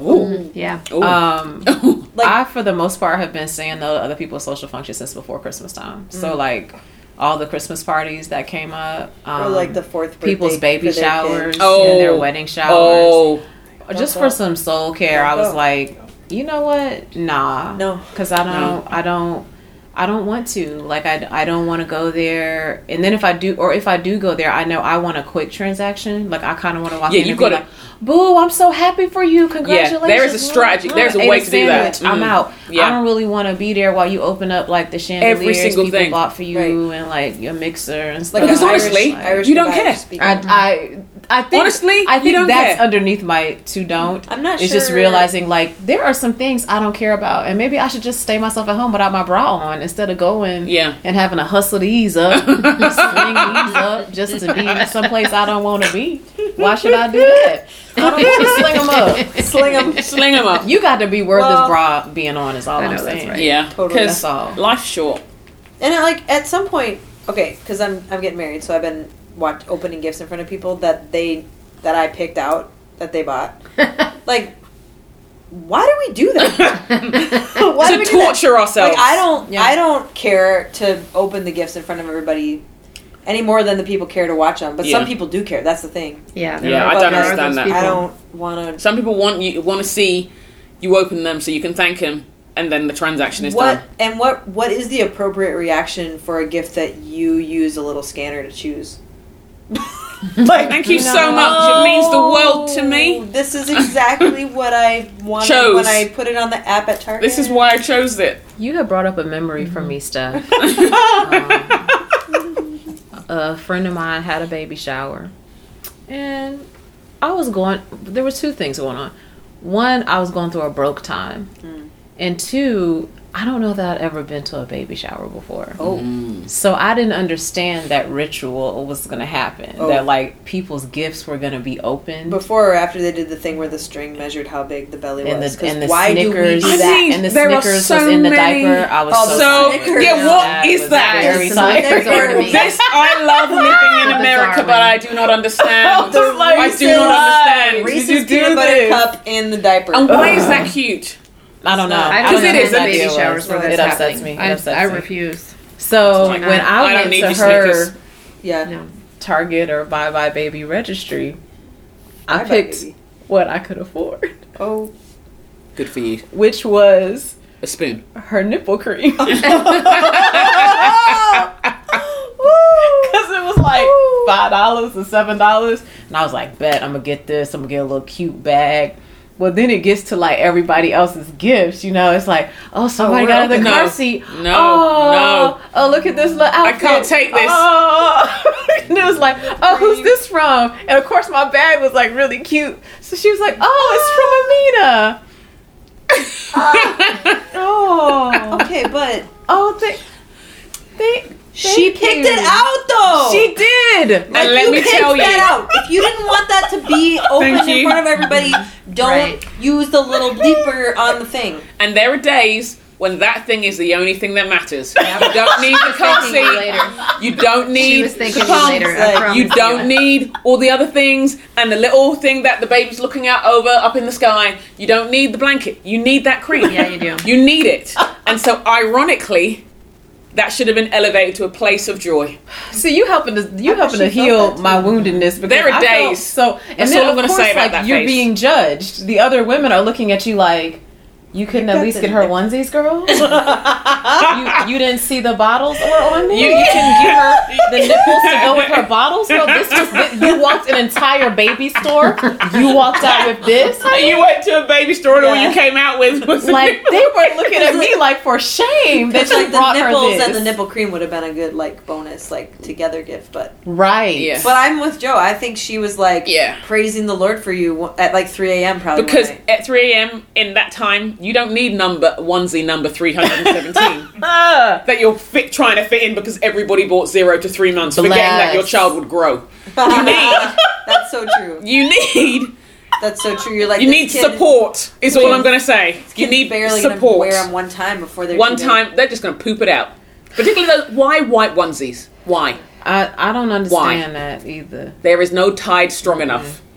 Ooh. yeah. Ooh. Um, Like- I, for the most part, have been saying no to other people's social functions since before Christmas time. Mm. So, like, all the Christmas parties that came up, um, or like the fourth birthday people's baby showers. Oh. and their wedding showers. oh, just Don't for go. some soul care, I Don't was go. like, you know what? Nah, No. because I don't, I don't. I don't want to. Like I, I don't want to go there. And then if I do, or if I do go there, I know I want a quick transaction. Like I kind of want to walk Yeah, in you and gotta- like, "Boo, I'm so happy for you. Congratulations." Yeah, there is a strategy. There's a way to do that. sandwich. I'm mm-hmm. out. Yeah. I don't really want to be there while you open up like the chandeliers single people thing. bought for you and like your mixer and stuff. Like Because an honestly, Irish, Irish you don't care. I, I, I think Honestly, I you think don't that's care. underneath my to don't. I'm not It's just realizing like there are some things I don't care about, and maybe I should just stay myself at home without my bra on instead of going Yeah. and having to hustle these up, sling these up just to be someplace I don't want to be. Why should I do that? I don't want to sling them up. Sling them. Sling them up. You got to be worth Well- this bra being on. Is all I I'm know, that's saying. right. Yeah, Totally. because That's all. life's short. And uh, like at some point, okay, because I'm I'm getting married, so I've been watch opening gifts in front of people that they that I picked out that they bought. like, why do we do that? why do to we do that? torture ourselves. Like I don't Yeah. I don't care to open the gifts in front of everybody any more than the people care to watch them. But Yeah. some people do care. That's the thing. Yeah, there Yeah, I don't understand that. people. I don't want to. Some people want you want to see you open them so you can thank him, and then the transaction is What done. and what what is the appropriate reaction for a gift that you use a little scanner to choose? like, Thank you so much. It means the world to me. Oh, This is exactly what I wanted Chose. when I put it on the app at Target. This is why I chose it. You have brought up a memory for me, Steph. Um, a friend of mine had a baby shower, and I was going. There were two things going on. One, I was going through a broke time, and two, I don't know that I'd ever been to a baby shower before. Oh, mm. So I didn't understand that ritual was going to happen. Oh. That like people's gifts were going to be opened. before or after they did the thing where the string measured how big the belly and was? the, and the why Snickers, do we do I that? mean, and the there are Snickers so was in the many- diaper. I was Oh, so, So Snickers. yeah, what is was that? very Snickers are to me. This I love living in America, but I do not understand. I do not understand. Reese's Did you do peanut butter cup in the diaper. And why is that cute? I don't know. I I don't don't know it know is what a baby deal was. showers It upsets happening. me. It I, upsets I refuse. So Like, when I, I went to her Snickers. yeah. No. Target or buybuy BABY registry, I Bye Bye picked Baby. what I could afford, Oh, Good for you. which was A spoon. her nipple cream. Because it was like five dollars or seven dollars, and I was like, "Bet I'm gonna get this. I'm gonna get a little cute bag." Well, then it gets to like everybody else's gifts. You know, it's like, "Oh, somebody we're got the open- car seat. No, oh, no. Oh, look at this little outfit. I can't take this. Oh. and it was like, "Oh, who's this from?" And of course, my bag was like really cute. So she was like, "Oh, it's from Amena." oh, okay, but oh, they, they. She picked you. it out though. She did. And let you me picked tell that you. out. If you didn't want that to be open in front of everybody, don't Right. use the little bleeper on the thing. And there are days when that thing is the only thing that matters. You don't need the car Thinking you seat. later. You don't need She was thinking the you pumps. later. I like, promise You don't need all the other things and the little thing that the baby's looking out over up in the sky. You don't need the blanket. You need that cream. Yeah, you do. You need it. And so, ironically, that should have been elevated to a place of joy. So you helping to you helping to heal my woundedness. Because There are I days. So and That's then all I'm of gonna course, say about like, that You're face. being judged. The other women are looking at you like. You couldn't at least get her nip- onesies, girl. you, you didn't see the bottles were on there. You- You, can give her the nipples to go with her bottles, girl. This was this, you walked an entire baby store. You walked out with this. You went to a baby store and all you came out with was Like they were looking at me like for shame that you like the brought her nipples this. and the nipple cream would have been a good like bonus like together gift, but right. Yeah. but I'm with Jo. I think she was like Yeah. praising the Lord for you at like 3 a.m. probably Because at 3 a.m. in that time, you don't need number onesie number 317 Ah. that you're fit, trying to fit in because everybody bought zero to three months, forgetting that your child would grow. You need, That's so true. you need, That's so true. You're like you need kid- support. Is all I'm going to say. You need barely support. wear them one time before they're One too big. time, they're just going to poop it out. Particularly those, why white onesies? Why? I, I don't understand that either. There is no tide strong enough.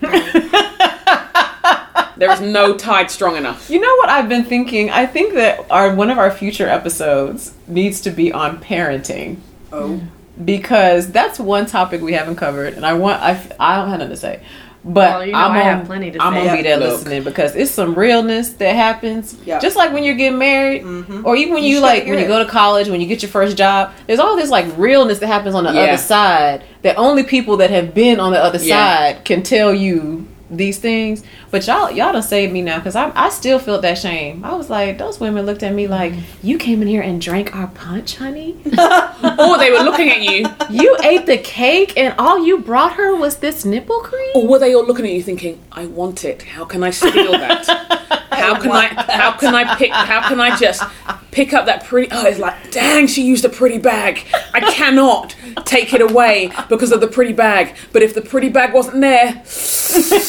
there is no tide strong enough. You know what I've been thinking? I think that our one of our future episodes needs to be on parenting Oh. because that's one topic we haven't covered, and I want I I don't have nothing to say. But Well, you know I'm I on, have plenty to I'm say. gonna be there Look. listening because it's some realness that happens. Yeah. Just like when you're getting married, Mhm. or even when You you, like hear when you go to college, when you get your first job. There's all this like realness that happens on the Yeah. other side that only people that have been on the other Yeah. side can tell you these things. But y'all, y'all done saved me now because I, I still felt that shame. I was like, those women looked at me mm-hmm. like, you came in here and drank our punch, honey. Or oh, they were looking at you, You ate the cake and all you brought her was this nipple cream. or were they all looking at you thinking, "I want it. How can I steal that? How can I? How can I pick? How can I just pick up that pretty? Oh, it's like, dang, she used a pretty bag. I cannot take it away because of the pretty bag. But if the pretty bag wasn't there,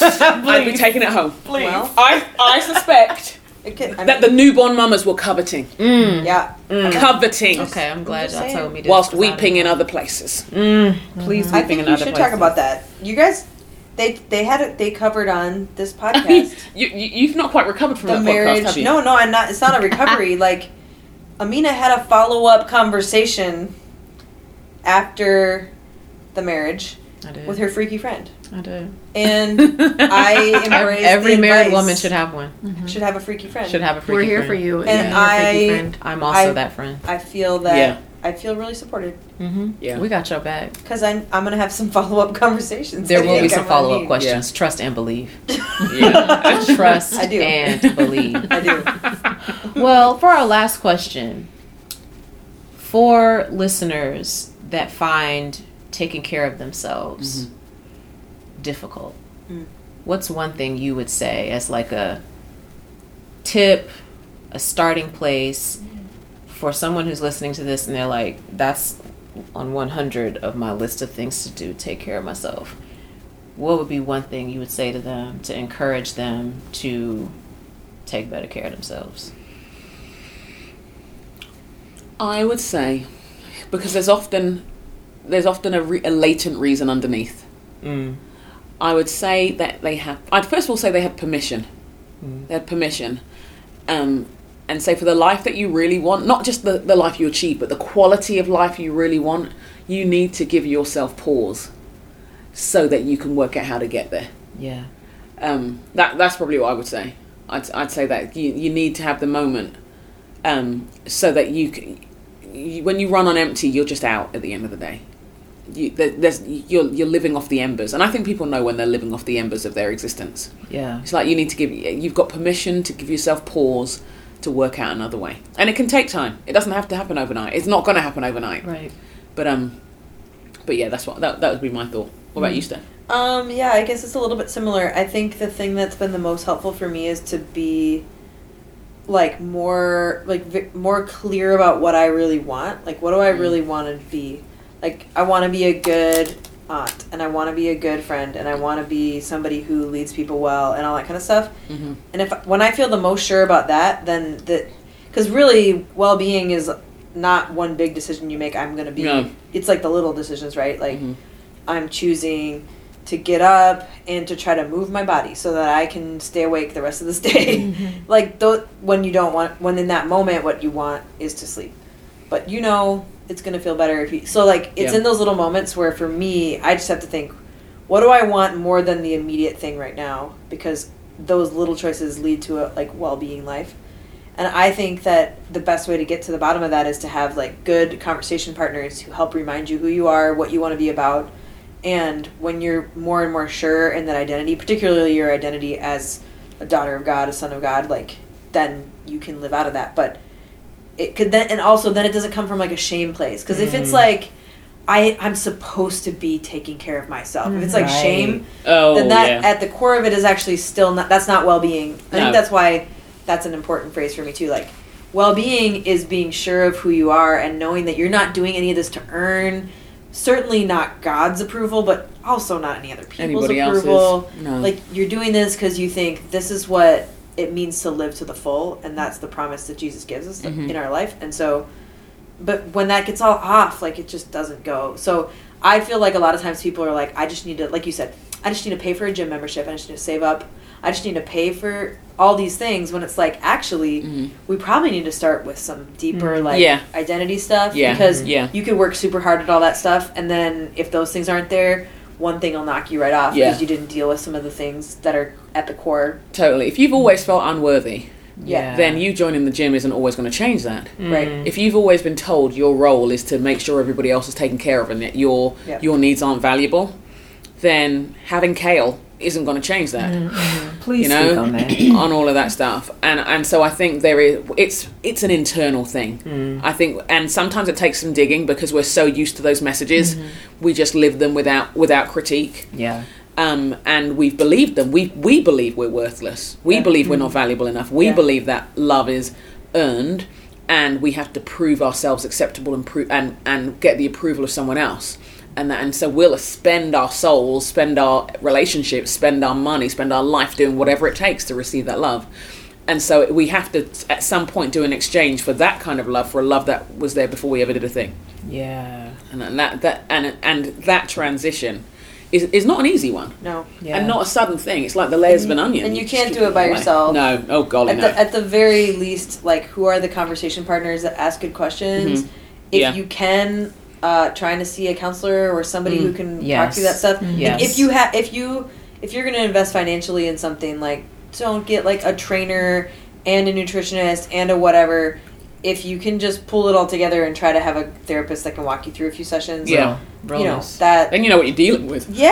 I'd be taking it home. Well, I I suspect it could, I that mean, the newborn mamas were coveting, mm. yeah. Mm. coveting, Okay, I'm glad just y'all saying. told me this. whilst 'cause I weeping in didn't other places. know. Please, I weeping think in we other should places. talk about that. You guys, they they had it. They covered on this podcast You, you you've not quite recovered from the that marriage. podcast, have you? No, no, I'm not. It's not a recovery. like, Amena had a follow up conversation after the marriage I did. with her freaky friend, I did. and I embrace Every the married woman should have one. Mm-hmm. Mm-hmm. should have a freaky friend. Should have a freaky friend. We're here friend. for you. And you're a freaky I- friend. I'm also I- that friend. I feel that Yeah. I feel really supported Mm-hmm. Yeah. We got your back. because I'm I'm gonna have some follow up conversations. There will be some follow up need. questions. Trust and believe. Yeah. Trust I do. and believe. I do. well, for our last question, for listeners that find taking care of themselves mm-hmm. Difficult, Mm. what's one thing you would say as like a tip, a starting place for someone who's listening to this and they're like, that's on 100 of my list of things to do, take care of myself? What would be one thing you would say to them to encourage them to take better care of themselves? I would say because there's often there's often a, re- a latent reason underneath. Mm. I would say that they have. I'd first of all say they had permission. They had permission, um, and say for the life that you really want, not just the the life you achieve, but the quality of life you really want, you need to give yourself pause, so that you can work out how to get there. Yeah. Um, that that's probably what I would say. I'd I'd say that you you need to have the moment, um, so that you, can, you when you run on empty, you're just out at the end of the day. You, there, there's you're you're living off the embers, and I think people know when they're living off the embers of their existence. Yeah. It's like you need to give you've got permission to give yourself pause to work out another way, and it can take time. It doesn't have to happen overnight. It's not going to happen overnight. Right. But um, but yeah, that's what that that would be my thought. What about you, Steph? Um, yeah, I guess it's a little bit similar. I think the thing that's been the most helpful for me is to be like more like vi- more clear about what I really want. Like what do I really want to be? Like I want to be a good aunt and I want to be a good friend and I want to be somebody who leads people well and all that kind of stuff. Mm-hmm. And if when I feel the most sure about that, then that because really well-being is not one big decision you make. I'm gonna be. No. It's like the little decisions, right? Like Mhm. I'm choosing to get up and to try to move my body so that I can stay awake the rest of this day. like th- when you don't want when in that moment what you want is to sleep. But you know it's going to feel better if you So like it's Yeah. in those little moments where for me I just have to think what do I want more than the immediate thing right now because those little choices lead to a like well-being life. And I think that the best way to get to the bottom of that is to have like good conversation partners who help remind you who you are, what you want to be about. And when you're more and more sure in that identity, particularly your identity as a daughter of God, a son of God, like then you can live out of that. But it could then, and also then it doesn't come from like a shame place. Because if it's mm. like, I I'm supposed to be taking care of myself. If it's like Right. shame, Oh then that yeah. at the core of it is actually still not that's not well-being i No. think that's why that's an important phrase for me too like well-being is being sure of who you are and knowing that you're not doing any of this to earn certainly not god's approval but also not any other people's Anybody approval else's? No. like you're doing this because you think this is what it means to live to the full and that's the promise that jesus gives us Mhm. in our life and so but when that gets all off like it just doesn't go so i feel like a lot of times people are like i just need to like you said i just need to pay for a gym membership i just need to save up i just need to pay for all these things when it's like actually Mhm. we probably need to start with some deeper like Yeah. identity stuff Yeah. because Yeah. you could work super hard at all that stuff and then if those things aren't there one thing will knock you right off Yeah. because you didn't deal with some of the things that are at the core. Totally. If you've always felt unworthy, Yeah. then you joining the gym isn't always going to change that. Mm. Right. If you've always been told your role is to make sure everybody else is taken care of and that your Yeah. your needs aren't valuable, then having kale isn't going to change that. Please you know, on on all of that stuff, and and so I think there is it's it's an internal thing. Mm. I think, and sometimes it takes some digging because we're so used to those messages, Mm-hmm. we just live them without without critique. Yeah. Um, and we've believed them. We we believe we're worthless. We Yeah. believe we're not valuable enough. We Yeah. believe that love is earned, and we have to prove ourselves acceptable and prove and and get the approval of someone else. And that, and so we'll spend our souls, spend our relationships, spend our money, spend our life doing whatever it takes to receive that love. And so we have to, at some point, do an exchange for that kind of love, for a love that was there before we ever did a thing. Yeah. And that that and and that transition is is not an easy one No. Yeah. and not a sudden thing. It's like the layers of an onion. and you just can't do it by away. yourself. No, oh golly, At no. the, at the very least, like, who are the conversation partners that ask good questions? Mhm. If Yeah. you can, uh, trying to see a counselor or somebody who Mm. can talk Yes. through that stuff. Yes. If you have, if you, if you're going to invest financially in something, like, don't get like a trainer and a nutritionist and a whatever. If you can just pull it all together and try to have a therapist that can walk you through a few sessions, Yeah. Real you know that then you know what you're dealing with. yeah,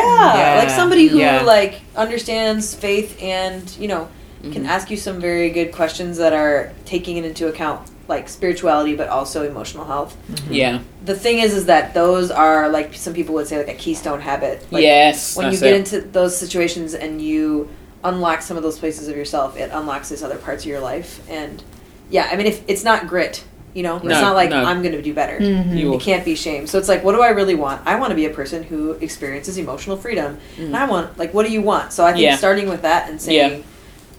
Yeah, like somebody who yeah. like understands faith and you know can Mhm. ask you some very good questions that are taking it into account like spirituality but also emotional health. Yeah. The thing is is that those are like some people would say like a keystone habit. Like yes. when you get it. into those situations and you unlock some of those places of yourself, it unlocks these other parts of your life and yeah, I mean if it's not grit, you know, it's not like no. I'm going to do better. You It can't be shame. So it's like, what do I really want? I want to be a person who experiences emotional freedom, and I want like, what do you want? So I think Mm. Yeah. starting with that and saying, Yeah.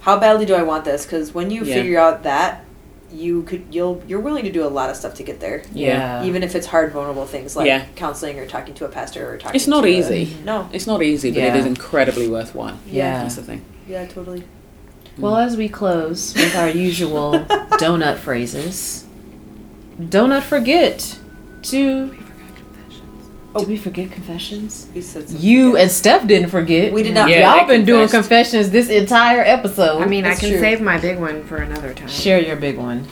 How badly do I want this? Because when you Yeah. figure out that, you could you'll you're willing to do a lot of stuff to get there. Yeah. Even if it's hard, vulnerable things like Yeah. counseling or talking to a pastor or talking. It's not to a- easy. no. It's not easy, but it Yeah. is incredibly worthwhile. Yeah. That's the thing. Yeah, totally. Mm. Well, as we close with our usual donut phrases, do not forget to. Oh. Did we forget confessions? We said something You good. and Steph didn't forget. We did not. Yeah, Y'all they been doing confessions this entire episode. I mean, I can true. save my big one for another time. share your big one.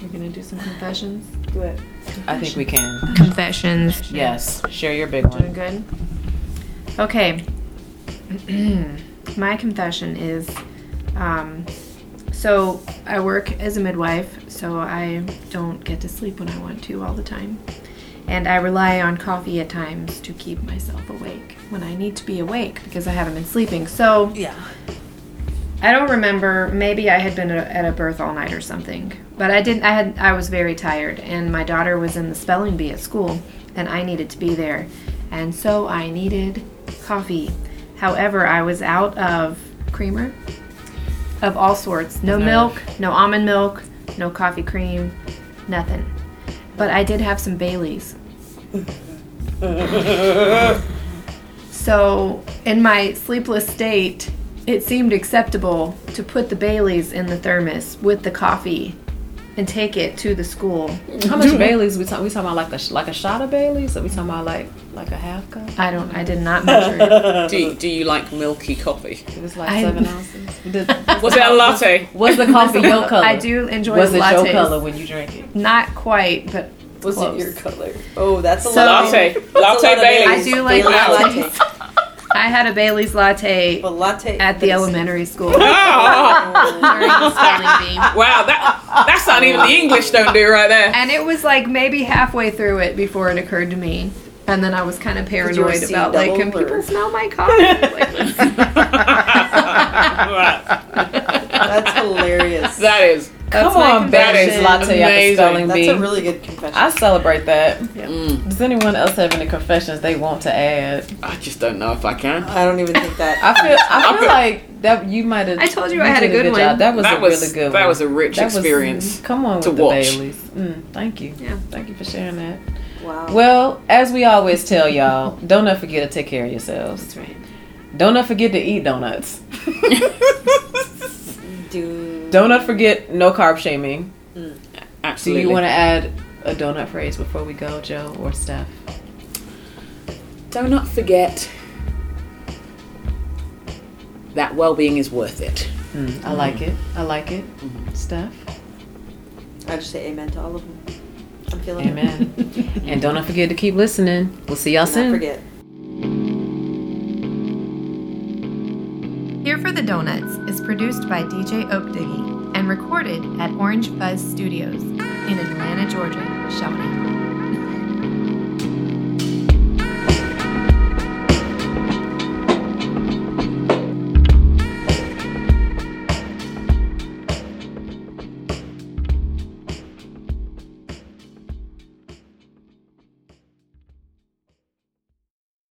You're gonna do some confessions. do it. I think we can. Confessions. Yes, share your big one. Doing one. good. Okay. My confession is, um, so I work as a midwife, so I don't get to sleep when I want to all the time, and I rely on coffee at times to keep myself awake when I need to be awake because I haven't been sleeping. So Yeah. I don't remember. Maybe I had been at a- birth all night or something, but I didn't. I had. I was very tired, and my daughter was in the spelling bee at school, and I needed to be there, and so I needed coffee. However, I was out of creamer, of all sorts. No milk, no almond milk, no coffee cream, nothing. But I did have some Baileys. So, in my sleepless state, it seemed acceptable to put the Baileys in the thermos with the coffee and take it to the school. How much Bailey's we talking? We talking about like a like a shot of Bailey's? Are we talking about like like a half cup? I don't. I did not measure it. Do you, do you like milky coffee? It was like I- seven ounces. Did- Was it a latte? Was the coffee your color? I do enjoy Was it lattes. your color when you drank it? Not quite, but Was Close. it your color? Oh, that's a So- lot. Latte. Latte Baileys. I do like Bailey's latte. I had a Bailey's latte But latte at the but it's- elementary school Oh, during the spelling bee. wow, that that's not even the English don't do right there. And it was like maybe halfway through it before it occurred to me. And then I was kind of paranoid about like, can double or- people smell my coffee? Like, That's hilarious. that is. Come on, Bailey's confession. latte at the Amazing. spelling That's bee. a really good confession. I celebrate that. Mm, Does anyone else have any confessions they want to add? I just don't know if I can. I don't even think that. I feel I feel like that you might have. I told you I had a did good one. job. That was That a was- really good one. that one. was a rich That was- experience come on to with the watch. Baileys. Mm, thank you. Yeah. Thank you for sharing that. Wow. Well, as we always tell y'all, don't not forget to take care of yourselves. That's right. Don't not forget to eat donuts. Dude. Donut forget no carb shaming. Mm. Absolutely. Do you want to add a donut phrase before we go, Jo or Steph? Donut forget that well-being is worth it. Mm. I mm. like it. I like it. Mm-hmm. Steph. I just say amen to all of them. I'm feeling amen. and don't forget to keep listening. We'll see y'all soon. forget. Here for the Donuts is produced by DJ Oakdiggy and recorded at Orange Fuzz Studios in Atlanta, Georgia, Shawnee.